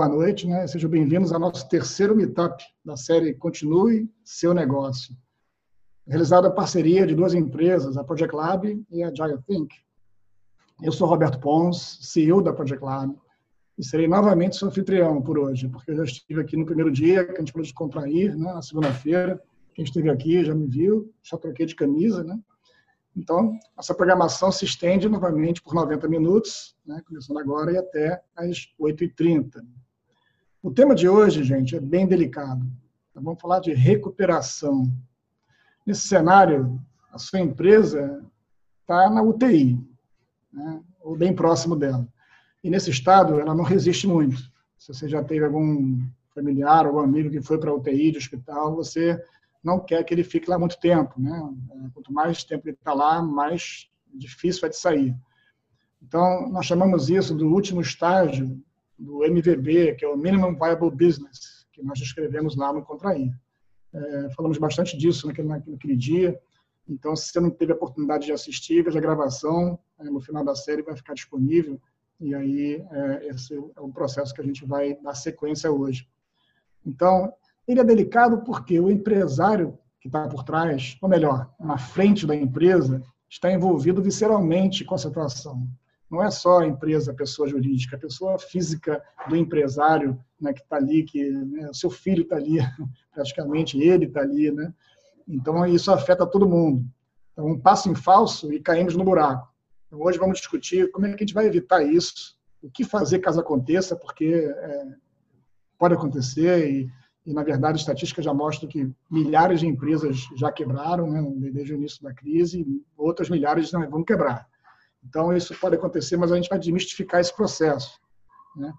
boa noite, né? Sejam bem-vindos ao nosso terceiro meetup da série Continue Seu Negócio. Realizado a parceria de duas empresas, a Project Lab e a Giant Think. Eu sou Roberto Pons, CEO da Project Lab, e serei novamente seu anfitrião por hoje, porque eu já estive aqui no primeiro dia, que a gente falou contrair, né, na segunda-feira. Quem esteve aqui já me viu, já troquei de camisa, né? Então, essa programação se estende novamente por 90 minutos, né, começando agora e até às 8h30. O tema de hoje, gente, é bem delicado. Nós vamos falar de recuperação. Nesse cenário, a sua empresa está na UTI, né, ou bem próximo dela. E nesse estado, ela não resiste muito. Se você já teve algum familiar, algum amigo que foi para a UTI de hospital, você não quer que ele fique lá muito tempo. Né? Quanto mais tempo ele está lá, mais difícil é de sair. Então, nós chamamos isso do último estágio do MVB, que é o Minimum Viable Business, que nós escrevemos lá no Contrair. É, falamos bastante disso naquele, naquele dia. Então, se você não teve a oportunidade de assistir, veja a gravação, é, no final da série vai ficar disponível. E aí, é, esse é o processo que a gente vai dar sequência hoje. Então, ele é delicado porque o empresário que está por trás, ou melhor, na frente da empresa, está envolvido visceralmente com a situação. Não é só a empresa, a pessoa jurídica, a pessoa física do empresário né, que está ali, que né, o seu filho está ali, praticamente ele está ali, né? Então isso afeta todo mundo. Então um passo em falso e caímos no buraco. Então, hoje vamos discutir como é que a gente vai evitar isso, o que fazer caso aconteça, porque é, pode acontecer e e, na verdade, a estatística já mostra que milhares de empresas já quebraram né, desde o início da crise, outras milhares não vão quebrar. Então, isso pode acontecer, mas a gente vai desmistificar esse processo. Né?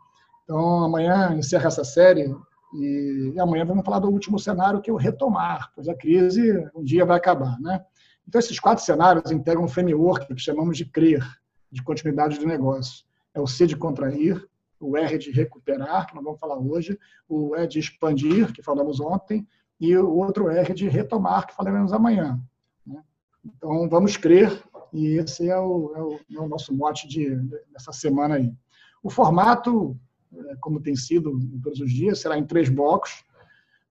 Então, amanhã encerra essa série e, amanhã vamos falar do último cenário, que é o retomar, pois a crise um dia vai acabar. Né? Então, esses quatro cenários integram um framework que chamamos de CRER, de continuidade do negócio. É o C de contrair, o R de recuperar, que nós vamos falar hoje, o E de expandir, que falamos ontem, e o outro R de retomar, que falaremos amanhã. Né? Então, vamos crer, e esse é o, é o, é o nosso mote de, dessa semana aí. O formato, é, como tem sido todos os dias, será em três blocos.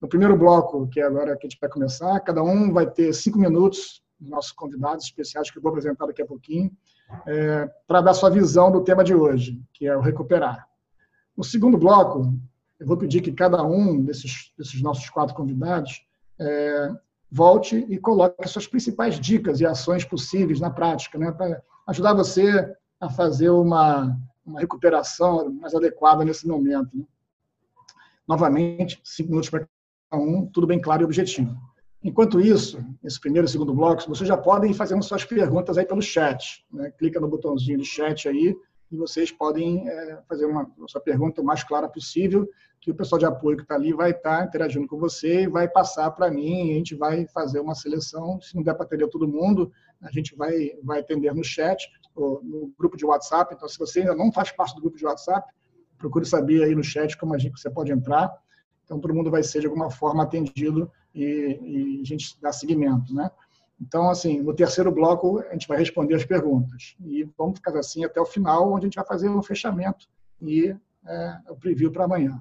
No primeiro bloco, que é agora que a gente vai começar, cada um vai ter cinco minutos, nossos convidados especiais que eu vou apresentar daqui a pouquinho, é, para dar sua visão do tema de hoje, que é o recuperar. No segundo bloco, eu vou pedir que cada um desses, desses nossos quatro convidados é, volte e coloque as suas principais dicas e ações possíveis na prática, né, para ajudar você a fazer uma, uma recuperação mais adequada nesse momento. Né? Novamente, cinco minutos para cada um, tudo bem claro e objetivo. Enquanto isso, esse primeiro e segundo bloco, vocês já podem fazendo suas perguntas aí pelo chat. Né? Clica no botãozinho de chat aí e vocês podem é, fazer uma sua pergunta o mais clara possível, que o pessoal de apoio que está ali vai estar tá interagindo com você e vai passar para mim, a gente vai fazer uma seleção, se não der para atender todo mundo, a gente vai, vai atender no chat, ou no grupo de WhatsApp, então se você ainda não faz parte do grupo de WhatsApp, procure saber aí no chat como a gente, você pode entrar, então todo mundo vai ser de alguma forma atendido e, e a gente dá seguimento, né? Então, assim, no terceiro bloco, a gente vai responder as perguntas. E vamos ficar assim até o final, onde a gente vai fazer o fechamento e é, o preview para amanhã.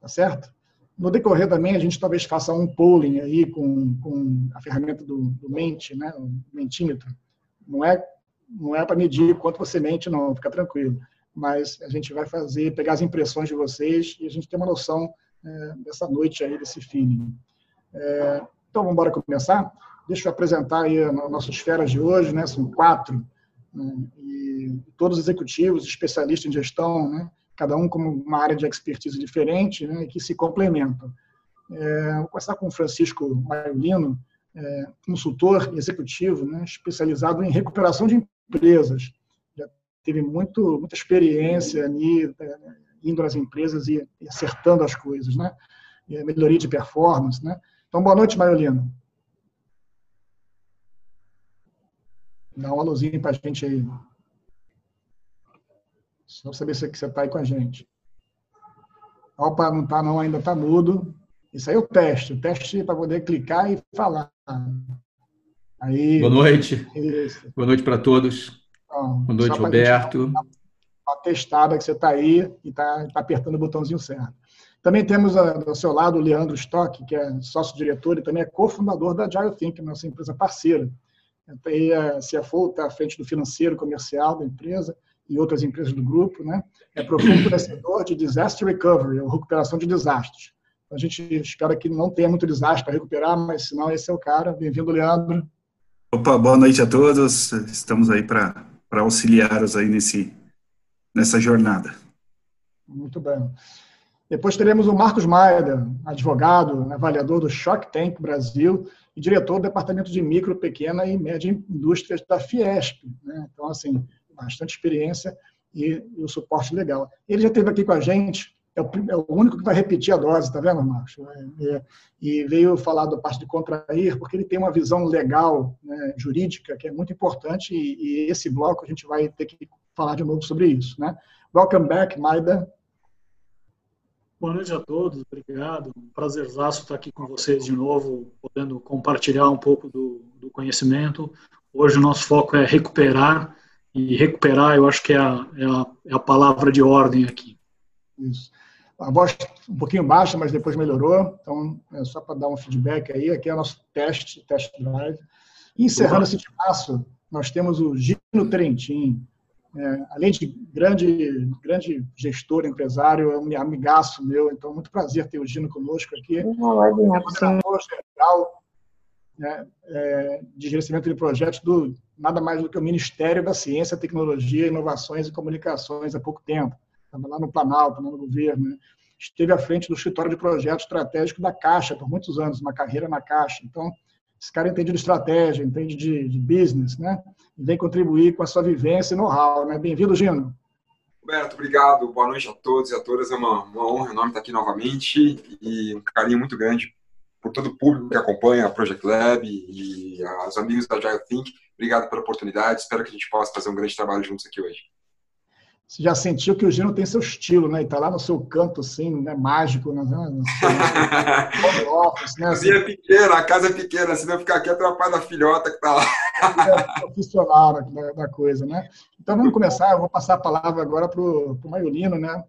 Tá certo? No decorrer também, a gente talvez faça um polling aí com, com a ferramenta do, do Mente, né? o mentímetro. Não é, não é para medir quanto você mente, não, fica tranquilo. Mas a gente vai fazer, pegar as impressões de vocês e a gente ter uma noção é, dessa noite aí, desse feeling. É, então, vamos embora começar? Deixa eu apresentar aí as nossas esferas de hoje, né? São quatro, né? e todos executivos, especialistas em gestão, né? Cada um com uma área de expertise diferente, né? Que se complementam. É, vou começar com o Francisco Maiolino, é, consultor executivo, né? Especializado em recuperação de empresas. Já teve muito, muita experiência ali, é, indo às empresas e, acertando as coisas, né? Melhoria de performance, né? Então, boa noite, Maiolino. Dá um alôzinho para a gente aí. Só saber se você está aí com a gente. Opa, não está não, ainda está mudo. Isso aí é o teste. O teste para poder clicar e falar. Aí, Boa noite. Isso. Boa noite para todos. Então, Boa noite, Roberto. uma testada que você está aí e está tá apertando o botãozinho certo. Também temos ao seu lado o Leandro Stock, que é sócio-diretor e também é cofundador da Agile Think, nossa empresa parceira. E a CFO está à frente do financeiro comercial da empresa e outras empresas do grupo, né? É profundo conhecedor de disaster recovery, ou recuperação de desastres. A gente espera que não tenha muito desastre para recuperar, mas se não, esse é o cara. Bem-vindo, Leandro. Opa, boa noite a todos. Estamos aí para auxiliá-los aí nesse, nessa jornada. Muito bem. Depois teremos o Marcos Maida, advogado, avaliador do Shock Tank Brasil e diretor do Departamento de Micro, Pequena e Média Indústrias da Fiesp. Né? Então, assim, bastante experiência e, o suporte legal. Ele já esteve aqui com a gente é o, é o, único que vai repetir a dose, tá vendo, Marcos? É, é, e veio falar da parte de contrair, porque ele tem uma visão legal, né, jurídica, que é muito importante, e, e, esse bloco a gente vai ter que falar de novo sobre isso. Né? Welcome back, Maida. Boa noite a todos, obrigado. Um prazerzaço estar aqui com vocês de novo, podendo compartilhar um pouco do, do conhecimento. Hoje o nosso foco é recuperar, e recuperar eu acho que é a, é a, é a palavra de ordem aqui. Isso. A voz um pouquinho baixa, mas depois melhorou. Então, é só para dar um feedback aí. Aqui é o nosso teste, test drive. E encerrando esse espaço, nós temos o Gino Trentin. É, além de grande, grande gestor, empresário, é um amigaço meu. Então, muito prazer ter o Gino conosco aqui. Geral né, é, de gerenciamento de projetos do nada mais do que o Ministério da Ciência, Tecnologia, Inovações e Comunicações há pouco tempo estava lá no Planalto, no governo, né? esteve à frente do escritório de projeto estratégico da Caixa por muitos anos, uma carreira na Caixa. Então, esse cara entende de estratégia, entende de, de business, né? E vem contribuir com a sua vivência e know-how, né? Bem-vindo, Gino. Roberto, obrigado. Boa noite a todos e a todas. É uma, uma honra enorme estar aqui novamente e um carinho muito grande por todo o público que acompanha a Project Lab e os amigos da Agile Think. Obrigado pela oportunidade. Espero que a gente possa fazer um grande trabalho juntos aqui hoje você já sentiu que o Gino tem seu estilo, né? E tá lá no seu canto, assim, né? Mágico, né? Seu... office, né? Assim. é pequena, a casa é pequena, senão ficar aqui atrapalha a filhota que tá lá. É profissional da, da, coisa, né? Então vamos começar, eu vou passar a palavra agora para o Maiolino, né?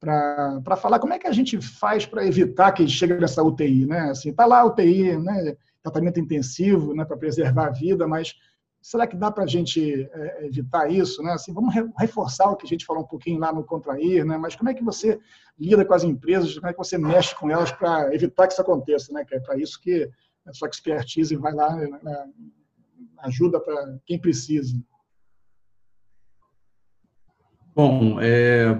Para falar como é que a gente faz para evitar que chegue nessa UTI, né? Assim, tá lá a UTI, né? Tratamento intensivo, né? Para preservar a vida, mas será que dá para a gente é, evitar isso? Né? Assim, vamos reforçar o que a gente falou um pouquinho lá no Contrair, né? mas como é que você lida com as empresas, como é que você mexe com elas para evitar que isso aconteça? Né? Que é para isso que a sua expertise vai lá, né? ajuda para quem precisa. Bom, é,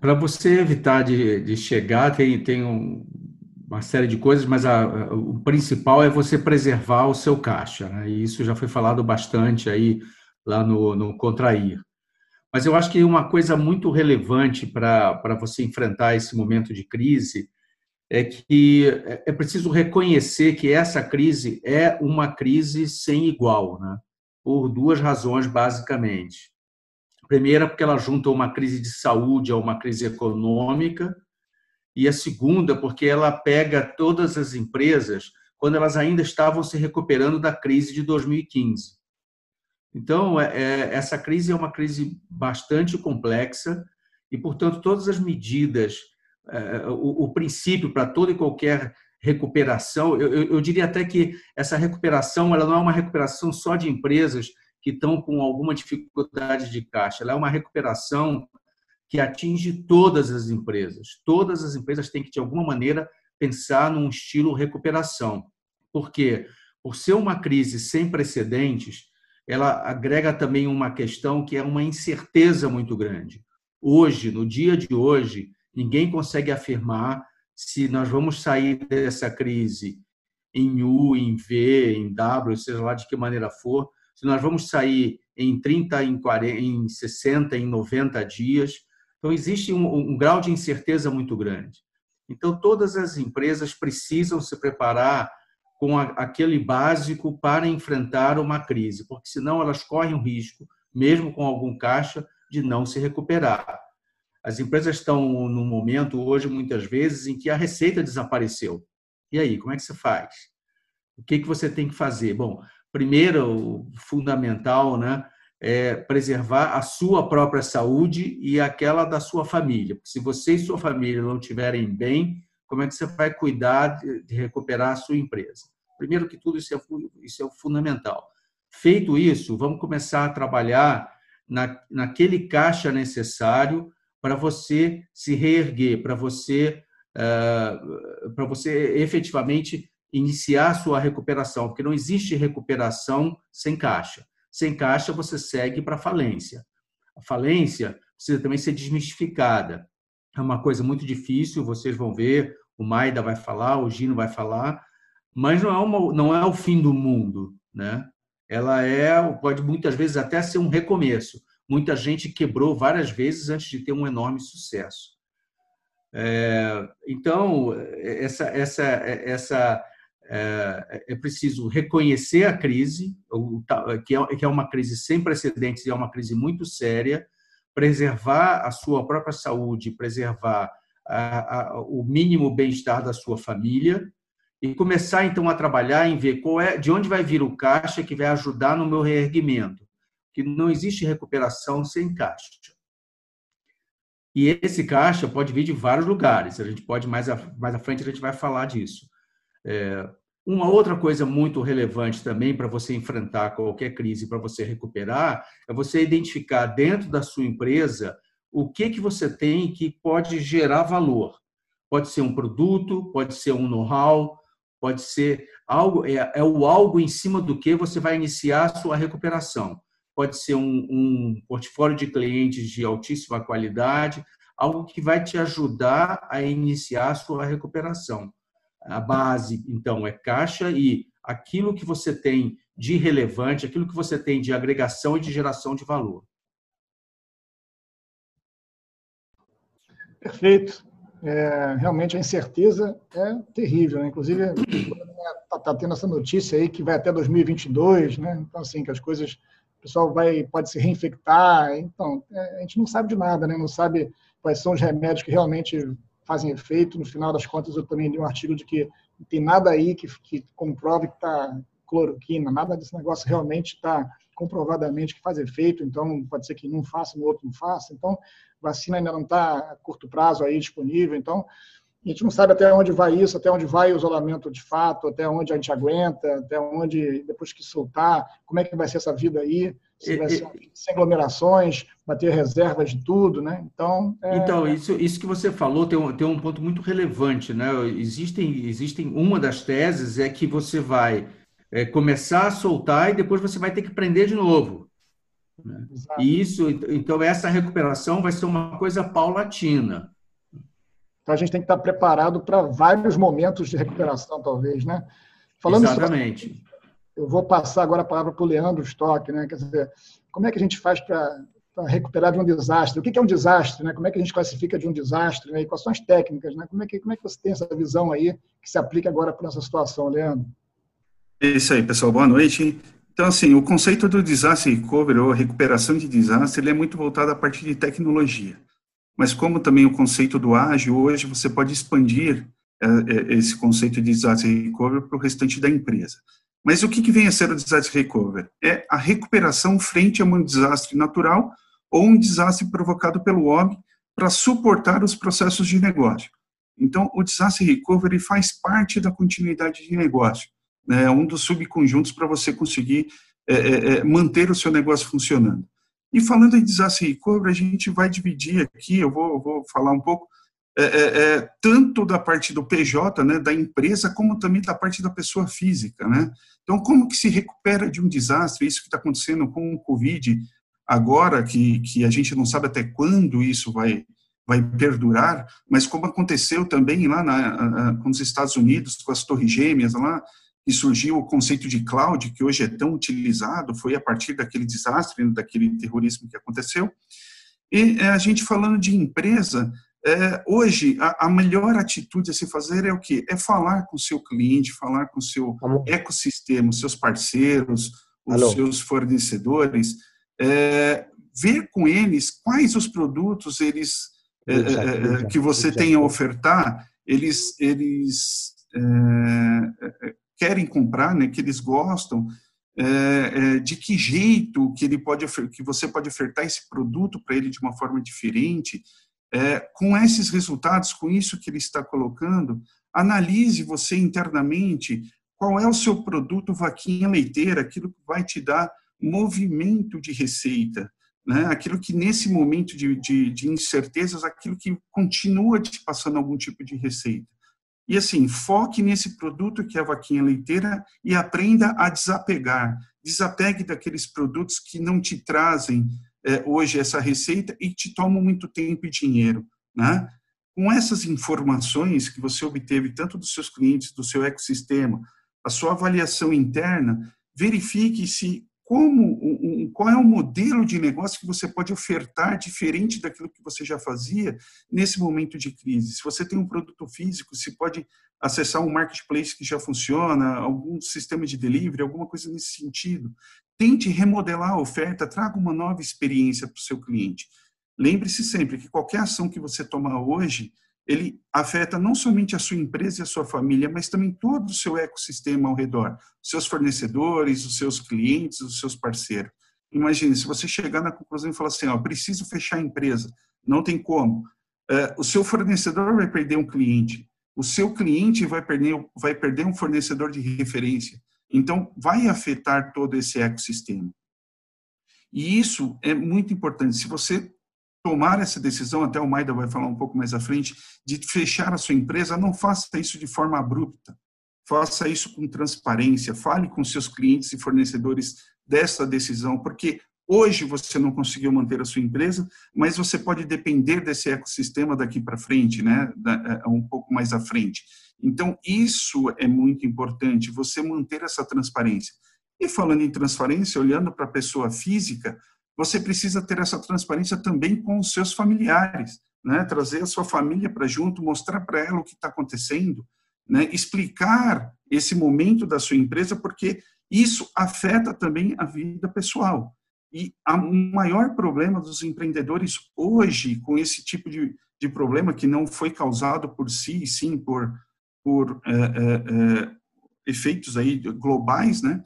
para você evitar de, de chegar, tem, tem um, uma série de coisas, mas a, a, o principal é você preservar o seu caixa, né? e isso já foi falado bastante aí lá no, no Contrair. Mas eu acho que uma coisa muito relevante para você enfrentar esse momento de crise é que é, é preciso reconhecer que essa crise é uma crise sem igual, né? por duas razões, basicamente. Primeira, porque ela junta uma crise de saúde a uma crise econômica, e a segunda, porque ela pega todas as empresas quando elas ainda estavam se recuperando da crise de 2015. Então, é, é, essa crise é uma crise bastante complexa e, portanto, todas as medidas, é, o, princípio para toda e qualquer recuperação, eu, eu, diria até que essa recuperação ela não é uma recuperação só de empresas que estão com alguma dificuldade de caixa, ela é uma recuperação que atinge todas as empresas. Todas as empresas têm que, de alguma maneira, pensar num estilo recuperação. Por quê? Por ser uma crise sem precedentes, ela agrega também uma questão que é uma incerteza muito grande. Hoje, no dia de hoje, ninguém consegue afirmar se nós vamos sair dessa crise em U, em V, em W, seja lá de que maneira for, se nós vamos sair em 30, em, 40, em 60, em 90 dias, então, existe um, um grau de incerteza muito grande. Então, todas as empresas precisam se preparar com a, aquele básico para enfrentar uma crise, porque senão elas correm o risco, mesmo com algum caixa, de não se recuperar. As empresas estão num momento hoje, muitas vezes, em que a receita desapareceu. E aí, como é que você faz? O que, que você tem que fazer? Bom, primeiro, fundamental, né, é, preservar a sua própria saúde e aquela da sua família. se você e sua família não estiverem bem, como é que você vai cuidar de, recuperar a sua empresa? Primeiro que tudo, isso é, isso é fundamental. Feito isso, vamos começar a trabalhar na, naquele caixa necessário para você se reerguer, para você, uh, para você efetivamente iniciar sua recuperação, porque não existe recuperação sem caixa. Sem caixa, você segue para a falência. A falência precisa também ser desmistificada. É uma coisa muito difícil, vocês vão ver, o Maida vai falar, o Gino vai falar, mas não é, uma, não é o fim do mundo, né? Ela é, pode muitas vezes até ser um recomeço. Muita gente quebrou várias vezes antes de ter um enorme sucesso. É, então, essa, essa, essa, é, é preciso reconhecer a crise, que é, que é uma crise sem precedentes e é uma crise muito séria, preservar a sua própria saúde, preservar a, a, o mínimo bem-estar da sua família e começar então a trabalhar em ver qual é, de onde vai vir o caixa que vai ajudar no meu reerguimento, que não existe recuperação sem caixa. E esse caixa pode vir de vários lugares. A gente pode mais a, mais à frente a gente vai falar disso. É, uma outra coisa muito relevante também para você enfrentar qualquer crise, para você recuperar, é você identificar dentro da sua empresa o que que você tem que pode gerar valor. Pode ser um produto, pode ser um know-how, pode ser algo é, é, o algo em cima do que você vai iniciar a sua recuperação. Pode ser um, um portfólio de clientes de altíssima qualidade, algo que vai te ajudar a iniciar a sua recuperação a base, então, é caixa e aquilo que você tem de relevante, aquilo que você tem de agregação e de geração de valor. Perfeito. É, realmente a incerteza é terrível. Né? Inclusive, está tá tendo essa notícia aí que vai até 2022, né? Então, assim, que as coisas, o pessoal vai, pode se reinfectar. Então, é, a gente não sabe de nada, né? Não sabe quais são os remédios que realmente fazem efeito. No final das contas, eu também li um artigo de que não tem nada aí que, que comprove que está cloroquina, nada desse negócio realmente está comprovadamente que faz efeito, então pode ser que um faça, no outro não faça. Então, vacina ainda não está a curto prazo aí disponível, então a gente não sabe até onde vai isso, até onde vai o isolamento de fato, até onde a gente aguenta, até onde, depois que soltar, como é que vai ser essa vida aí se vai ser sem aglomerações, bater reservas de tudo, né? Então, é... então isso, isso que você falou tem um, tem um ponto muito relevante, né? Existem, existem uma das teses é que você vai é, começar a soltar e depois você vai ter que prender de novo. Né? E isso, então essa recuperação vai ser uma coisa paulatina. Então a gente tem que estar preparado para vários momentos de recuperação, talvez, né? Falando Exatamente. Sobre eu vou passar agora a palavra para o Leandro Stock, né? Quer dizer, como é que a gente faz para recuperar de um desastre? O que é um desastre? Né? Como é que a gente classifica de um desastre? Né? E quais são as técnicas? Né? Como, é que, como é que você tem essa visão aí que se aplica agora para essa situação, Leandro? É isso aí, pessoal. Boa noite. Então, assim, o conceito do disaster recovery ou recuperação de desastre, ele é muito voltado a partir de tecnologia. Mas como também o conceito do ágil, hoje você pode expandir é, é, esse conceito de disaster recovery para o restante da empresa. Mas o que, que vem a ser o desastre recovery? É a recuperação frente a um desastre natural ou um desastre provocado pelo homem para suportar os processos de negócio. Então, o desastre recovery faz parte da continuidade de negócio. Né? É um dos subconjuntos para você conseguir é, é, é, manter o seu negócio funcionando. E falando em desastre recovery, a gente vai dividir aqui, eu vou, vou falar um pouco é, é, é, tanto da parte do PJ, né, da empresa, como também da parte da pessoa física, né? Então, como que se recupera de um desastre? Isso que está acontecendo com o Covid agora, que, que a gente não sabe até quando isso vai, vai perdurar, mas como aconteceu também lá na, Estados Unidos, com as torres gêmeas lá, e surgiu o conceito de cloud, que hoje é tão utilizado, foi a partir daquele desastre, daquele terrorismo que aconteceu. E é, a gente falando de empresa, é, hoje, a, a, melhor atitude a se fazer é o quê? É falar com o seu cliente, falar com o seu ecossistema, os seus parceiros, os Alô. seus fornecedores, é, ver com eles quais os produtos eles é, é, é que você tem a ofertar, eles, eles querem comprar, né, que eles gostam, é, é, de que jeito que ele pode que você pode ofertar esse produto para ele de uma forma diferente. É, com esses resultados, com isso que ele está colocando, analise você internamente qual é o seu produto vaquinha leiteira, aquilo que vai te dar movimento de receita, né? aquilo que nesse momento de, de, de incertezas, aquilo que continua te passando algum tipo de receita. E assim, foque nesse produto que é a vaquinha leiteira e aprenda a desapegar. Desapegue daqueles produtos que não te trazem hoje essa receita e te tomam muito tempo e dinheiro. Né? Com essas informações que você obteve tanto dos seus clientes, do seu ecossistema, a sua avaliação interna, verifique se como um, qual é o modelo de negócio que você pode ofertar diferente daquilo que você já fazia nesse momento de crise. Se você tem um produto físico, se pode acessar um marketplace que já funciona, algum sistema de delivery, alguma coisa nesse sentido. Tente remodelar a oferta, traga uma nova experiência para o seu cliente. Lembre-se sempre que qualquer ação que você tomar hoje, ele afeta não somente a sua empresa e a sua família, mas também todo o seu ecossistema ao redor, seus fornecedores, os seus clientes, os seus parceiros. Imagine, se você chegar na conclusão e falar assim, ó, preciso fechar a empresa, não tem como. É, o seu fornecedor vai perder um cliente, o seu cliente vai perder, vai perder um fornecedor de referência. Então, vai afetar todo esse ecossistema. E isso é muito importante. Se você tomar essa decisão, até o Maida vai falar um pouco mais à frente, de fechar a sua empresa, não faça isso de forma abrupta. Faça isso com transparência, fale com seus clientes e fornecedores dessa decisão, porque hoje você não conseguiu manter a sua empresa, mas você pode depender desse ecossistema daqui para frente, né, é, um pouco mais à frente. Então, isso é muito importante, você manter essa transparência. E falando em transparência, olhando para a pessoa física, você precisa ter essa transparência também com os seus familiares, né? trazer a sua família para junto, mostrar para ela o que está acontecendo, né? explicar esse momento da sua empresa, porque isso afeta também a vida pessoal. E o maior problema dos empreendedores hoje, com esse tipo de, de problema que não foi causado por si, sim por, por é, é, é, efeitos aí globais, né?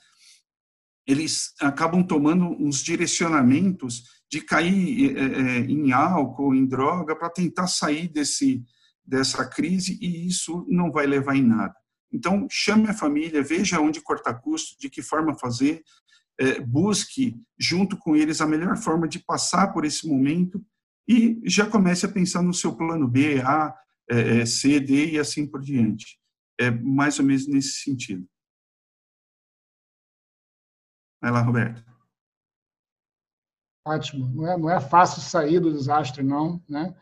eles acabam tomando uns direcionamentos de cair é, é, em álcool, em droga, para tentar sair desse, dessa crise e isso não vai levar em nada. Então, chame a família, veja onde cortar custo, de que forma fazer, busque junto com eles a melhor forma de passar por esse momento e já comece a pensar no seu plano B, A, é, C, D e assim por diante. É mais ou menos nesse sentido. Vai lá, Roberto. Ótimo. Não é, não é fácil sair do desastre, não, né?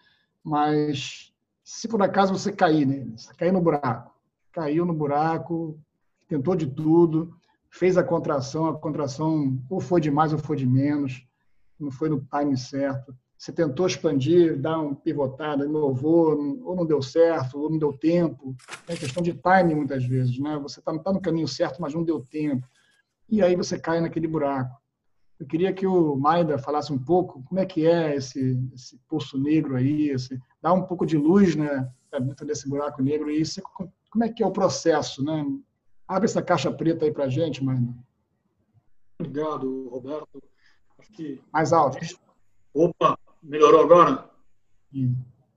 Mas se por acaso você cair nele, cair no buraco, caiu no buraco, tentou de tudo, fez a contração, a contração ou foi de mais ou foi de menos, não foi no time certo. Você tentou expandir, dar uma pivotada, inovou, ou não deu certo, ou não deu tempo. É questão de time muitas vezes, né? Você está tá no caminho certo, mas não deu tempo e aí você cai naquele buraco. Eu queria que o Maida falasse um pouco como é que é esse, esse poço negro aí, esse, dar um pouco de luz né, dentro desse buraco negro e isso, como é que é o processo, né? Abre essa caixa preta aí para a gente, Maida. Obrigado, Roberto. Que... Mais alto. Opa, melhorou agora? Sim.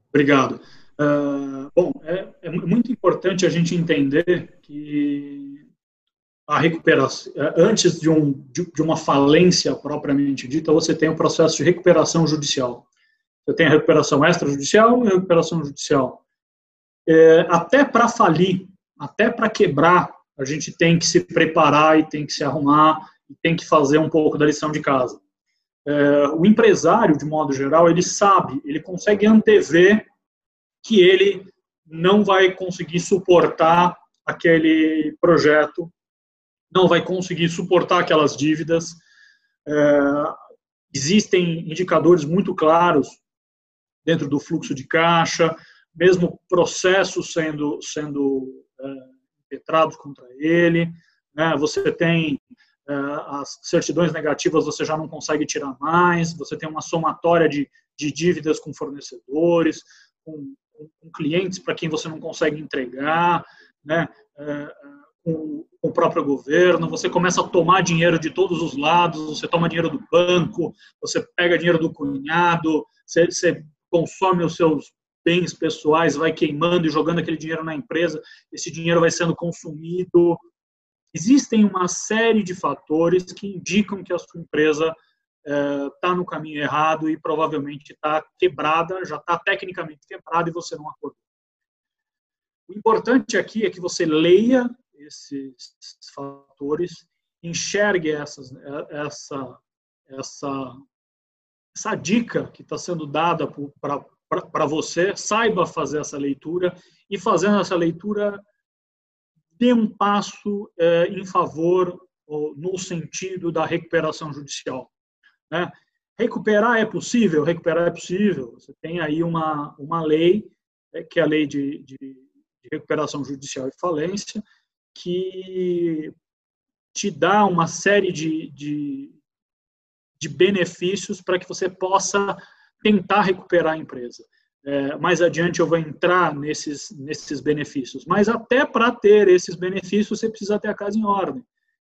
Obrigado. Uh, bom, é, é muito importante a gente entender que a recuperação, é, antes de, um, de, uma falência propriamente dita, você tem o processo de recuperação judicial. Você tem a recuperação extrajudicial e a recuperação judicial. É, até para falir, até para quebrar, a gente tem que se preparar e tem que se arrumar e tem que fazer um pouco da lição de casa. É, o empresário, de modo geral, ele sabe, ele consegue antever que ele não vai conseguir suportar aquele projeto não vai conseguir suportar aquelas dívidas. É, existem indicadores muito claros dentro do fluxo de caixa, mesmo processos sendo sendo é, impetrados contra ele. Né? Você tem é, as certidões negativas, você já não consegue tirar mais. Você tem uma somatória de, de dívidas com fornecedores, com, com, clientes para quem você não consegue entregar, né? É, com o próprio governo, você começa a tomar dinheiro de todos os lados, você toma dinheiro do banco, você pega dinheiro do cunhado, você, você consome os seus bens pessoais, vai queimando e jogando aquele dinheiro na empresa, esse dinheiro vai sendo consumido. Existem uma série de fatores que indicam que a sua empresa está é, no caminho errado e provavelmente está quebrada, já está tecnicamente quebrada e você não acordou. O importante aqui é que você leia esses fatores, enxergue essas, essa, essa, essa dica que está sendo dada para você, saiba fazer essa leitura e fazendo essa leitura dê um passo é, em favor ou no sentido da recuperação judicial. Né? Recuperar é possível? Recuperar é possível. Você tem aí uma, uma lei, é, que é a lei de, de, de recuperação judicial e falência, que te dá uma série de, de, de benefícios para que você possa tentar recuperar a empresa. É, mais adiante eu vou entrar nesses, nesses benefícios. Mas até para ter esses benefícios, você precisa ter a casa em ordem.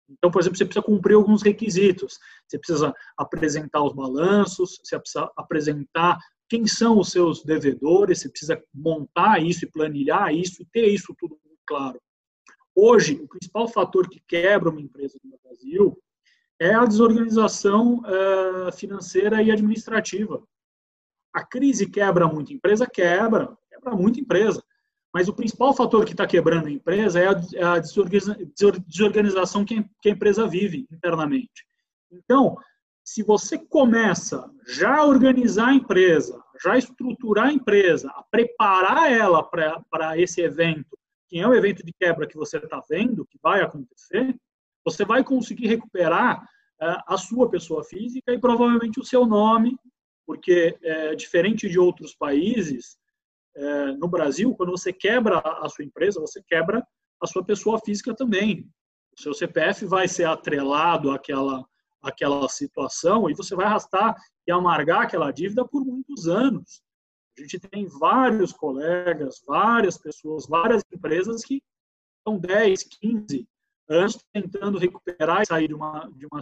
Então, por exemplo, você precisa cumprir alguns requisitos. Você precisa apresentar os balanços, você precisa apresentar quem são os seus devedores, você precisa montar isso e planilhar isso e ter isso tudo claro. Hoje, o principal fator que quebra uma empresa no Brasil é a desorganização uh, financeira e administrativa. A crise quebra muita empresa? Quebra, quebra muita empresa. Mas o principal fator que está quebrando a empresa é a, é desorganização que a empresa vive internamente. Então, se você começa já a organizar a empresa, já a estruturar a empresa, a preparar ela para esse evento que é o evento de quebra que você está vendo, que vai acontecer, você vai conseguir recuperar uh, a sua pessoa física e provavelmente o seu nome, porque é, diferente de outros países, é, no Brasil, quando você quebra a sua empresa, você quebra a sua pessoa física também. O seu CPF vai ser atrelado àquela, àquela situação e você vai arrastar e amargar aquela dívida por muitos anos. A gente tem vários colegas, várias pessoas, várias empresas que estão 10, 15 anos tentando recuperar e sair de uma, de uma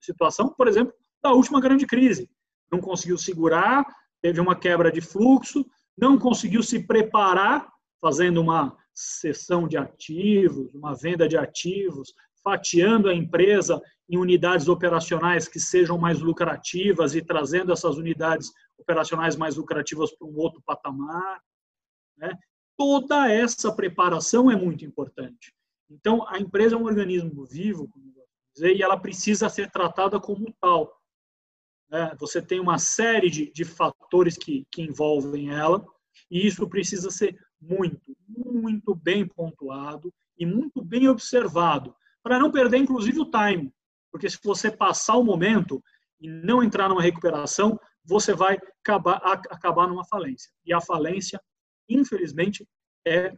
situação, por exemplo, da última grande crise. Não conseguiu segurar, teve uma quebra de fluxo, não conseguiu se preparar fazendo uma cessão de ativos, uma venda de ativos, fatiando a empresa em unidades operacionais que sejam mais lucrativas e trazendo essas unidades operacionais mais lucrativas para um outro patamar. Né? Toda essa preparação é muito importante. Então, a empresa é um organismo vivo, dizer, e ela precisa ser tratada como tal. Né? Você tem uma série de, de fatores que, que envolvem ela, e isso precisa ser muito, muito bem pontuado e muito bem observado, para não perder, inclusive, o time. Porque se você passar o momento e não entrar numa recuperação, você vai acabar, acabar numa falência. E a falência, infelizmente, é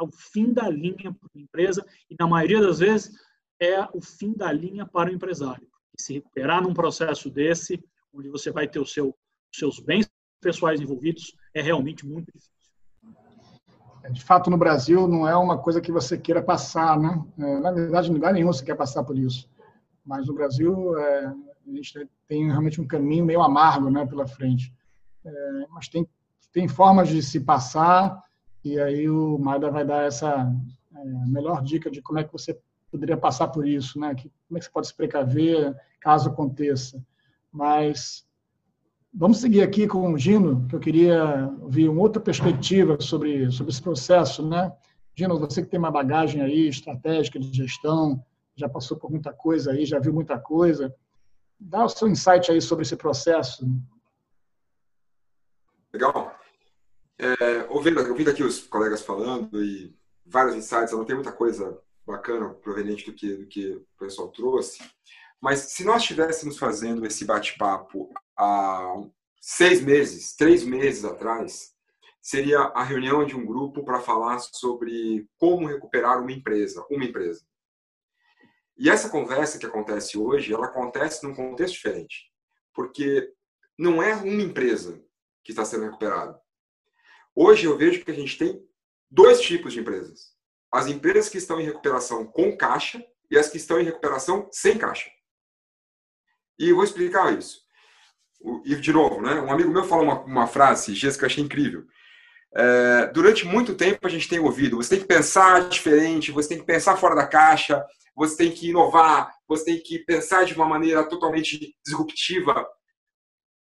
o fim da linha para a empresa e, na maioria das vezes, é o fim da linha para o empresário. E se recuperar num processo desse, onde você vai ter o seu, os seus bens pessoais envolvidos, é realmente muito difícil. É, de fato, no Brasil, não é uma coisa que você queira passar, né? É, na verdade, em lugar nenhum você quer passar por isso. Mas no Brasil, é, a gente tem realmente um caminho meio amargo né, pela frente. É, mas tem, tem formas de se passar, e aí o Maida vai dar essa é, melhor dica de como é que você poderia passar por isso, né? Que, como é que você pode se precaver caso aconteça. Mas vamos seguir aqui com o Gino, que eu queria ouvir uma outra perspectiva sobre, sobre esse processo, né? Gino, você que tem uma bagagem aí estratégica de gestão, já passou por muita coisa aí, já viu muita coisa. Dá o seu insight aí sobre esse processo. Legal. É, ouvindo, ouvindo aqui os colegas falando e vários insights, eu não tenho muita coisa bacana proveniente do que, do que o pessoal trouxe. Mas se nós estivéssemos fazendo esse bate-papo há seis meses, três meses atrás, seria a reunião de um grupo para falar sobre como recuperar uma empresa, uma empresa. E essa conversa que acontece hoje, ela acontece num contexto diferente. Porque não é uma empresa que está sendo recuperada. Hoje eu vejo que a gente tem dois tipos de empresas. As empresas que estão em recuperação com caixa e as que estão em recuperação sem caixa. E vou explicar isso. E, de novo, né, um amigo meu falou uma, uma frase, dias que eu achei incrível. É, durante muito tempo a gente tem ouvido, você tem que pensar diferente, você tem que pensar fora da caixa, você tem que inovar, você tem que pensar de uma maneira totalmente disruptiva.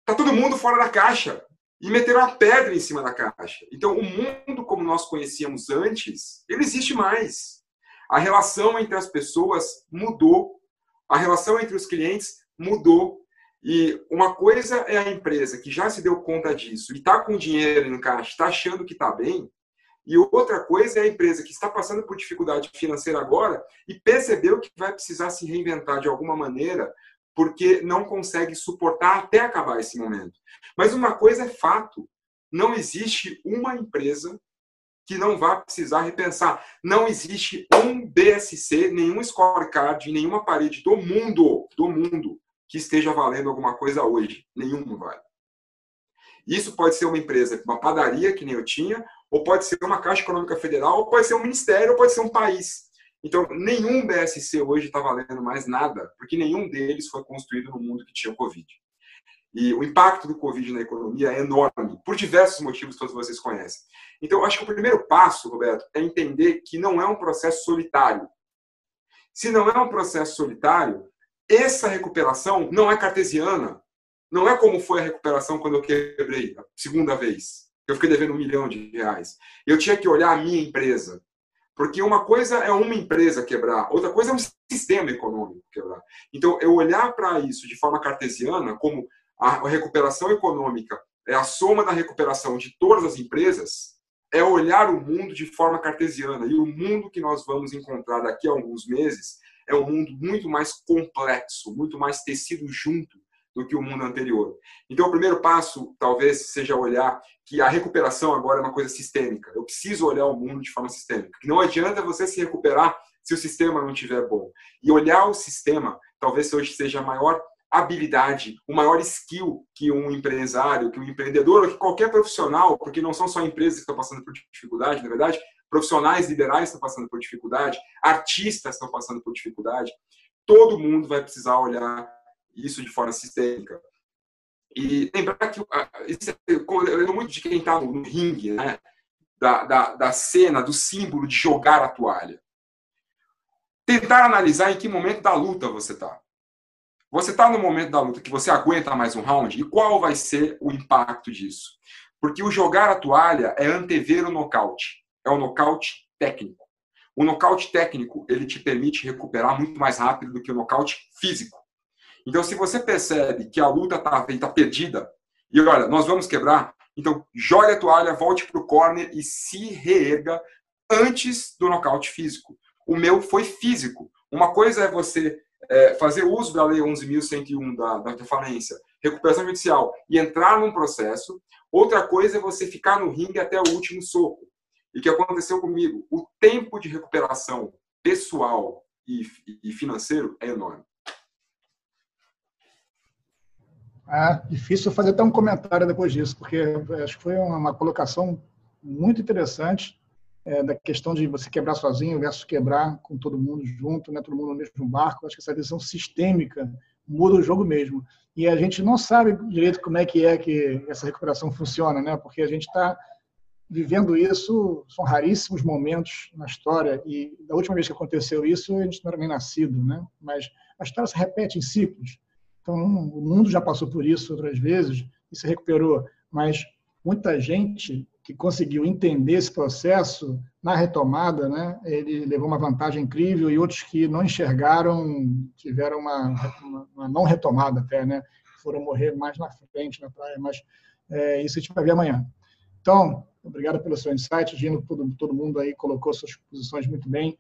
Tá todo mundo fora da caixa e meteram a pedra em cima da caixa. Então, o mundo como nós conhecíamos antes, ele existe mais. A relação entre as pessoas mudou, a relação entre os clientes mudou. E uma coisa é a empresa que já se deu conta disso e está com dinheiro no caixa, está achando que está bem, e outra coisa é a empresa que está passando por dificuldade financeira agora e percebeu que vai precisar se reinventar de alguma maneira porque não consegue suportar até acabar esse momento. Mas uma coisa é fato: não existe uma empresa que não vá precisar repensar. Não existe um BSC, nenhum scorecard, nenhuma parede do mundo, do mundo, que esteja valendo alguma coisa hoje. Nenhum vale. Isso pode ser uma empresa, uma padaria, que nem eu tinha, ou pode ser uma Caixa Econômica Federal, ou pode ser um ministério, ou pode ser um país. Então, nenhum BSC hoje está valendo mais nada, porque nenhum deles foi construído no mundo que tinha o Covid. E o impacto do Covid na economia é enorme, por diversos motivos que todos vocês conhecem. Então, acho que o primeiro passo, Roberto, é entender que não é um processo solitário. Se não é um processo solitário, essa recuperação não é cartesiana. Não é como foi a recuperação quando eu quebrei a segunda vez. Eu fiquei devendo um milhão de reais. Eu tinha que olhar a minha empresa. Porque uma coisa é uma empresa quebrar, outra coisa é um sistema econômico quebrar. Então, eu olhar para isso de forma cartesiana, como a recuperação econômica é a soma da recuperação de todas as empresas, é olhar o mundo de forma cartesiana. E o mundo que nós vamos encontrar daqui a alguns meses é um mundo muito mais complexo, muito mais tecido junto do que o mundo anterior. Então, o primeiro passo talvez seja olhar que a recuperação agora é uma coisa sistêmica. Eu preciso olhar o mundo de forma sistêmica. Não adianta você se recuperar se o sistema não estiver bom. E olhar o sistema talvez hoje seja a maior habilidade, o maior skill que um empresário, que um empreendedor, ou que qualquer profissional, porque não são só empresas que estão passando por dificuldade, na verdade, profissionais liberais estão passando por dificuldade, artistas estão passando por dificuldade. Todo mundo vai precisar olhar isso de forma sistêmica. E lembrar que eu lembro muito de quem está no, ringue, né? Da, da, da cena, do símbolo de jogar a toalha. Tentar analisar em que momento da luta você está. Você está no momento da luta que você aguenta mais um round e qual vai ser o impacto disso? Porque o jogar a toalha é antever o nocaute. É o nocaute técnico. O nocaute técnico ele te permite recuperar muito mais rápido do que o nocaute físico. Então, se você percebe que a luta está tá perdida, e olha, nós vamos quebrar, então jogue a toalha, volte para o corner e se reerga antes do nocaute físico. O meu foi físico. Uma coisa é você é, fazer uso da Lei 11.101 da, da falência, recuperação judicial, e entrar num processo. Outra coisa é você ficar no ringue até o último soco. E o que aconteceu comigo? O tempo de recuperação pessoal e, e financeiro é enorme. É difícil fazer até um comentário depois disso, porque acho que foi uma colocação muito interessante é, da questão de você quebrar sozinho versus quebrar com todo mundo junto, né, todo mundo no mesmo barco. Acho que essa visão sistêmica muda o jogo mesmo. E a gente não sabe direito como é que é que essa recuperação funciona, né? Porque a gente está vivendo isso, são raríssimos momentos na história e da última vez que aconteceu isso, a gente não era nem nascido, né? Mas a história se repete em ciclos. Então, o mundo já passou por isso outras vezes e se recuperou, mas muita gente que conseguiu entender esse processo na retomada, né, ele levou uma vantagem incrível e outros que não enxergaram tiveram uma, uma não retomada até, né, foram morrer mais na frente na praia, mas é, isso a gente vai ver amanhã. Então, obrigado pelo seu insight, Gino, todo, todo mundo aí colocou suas posições muito bem.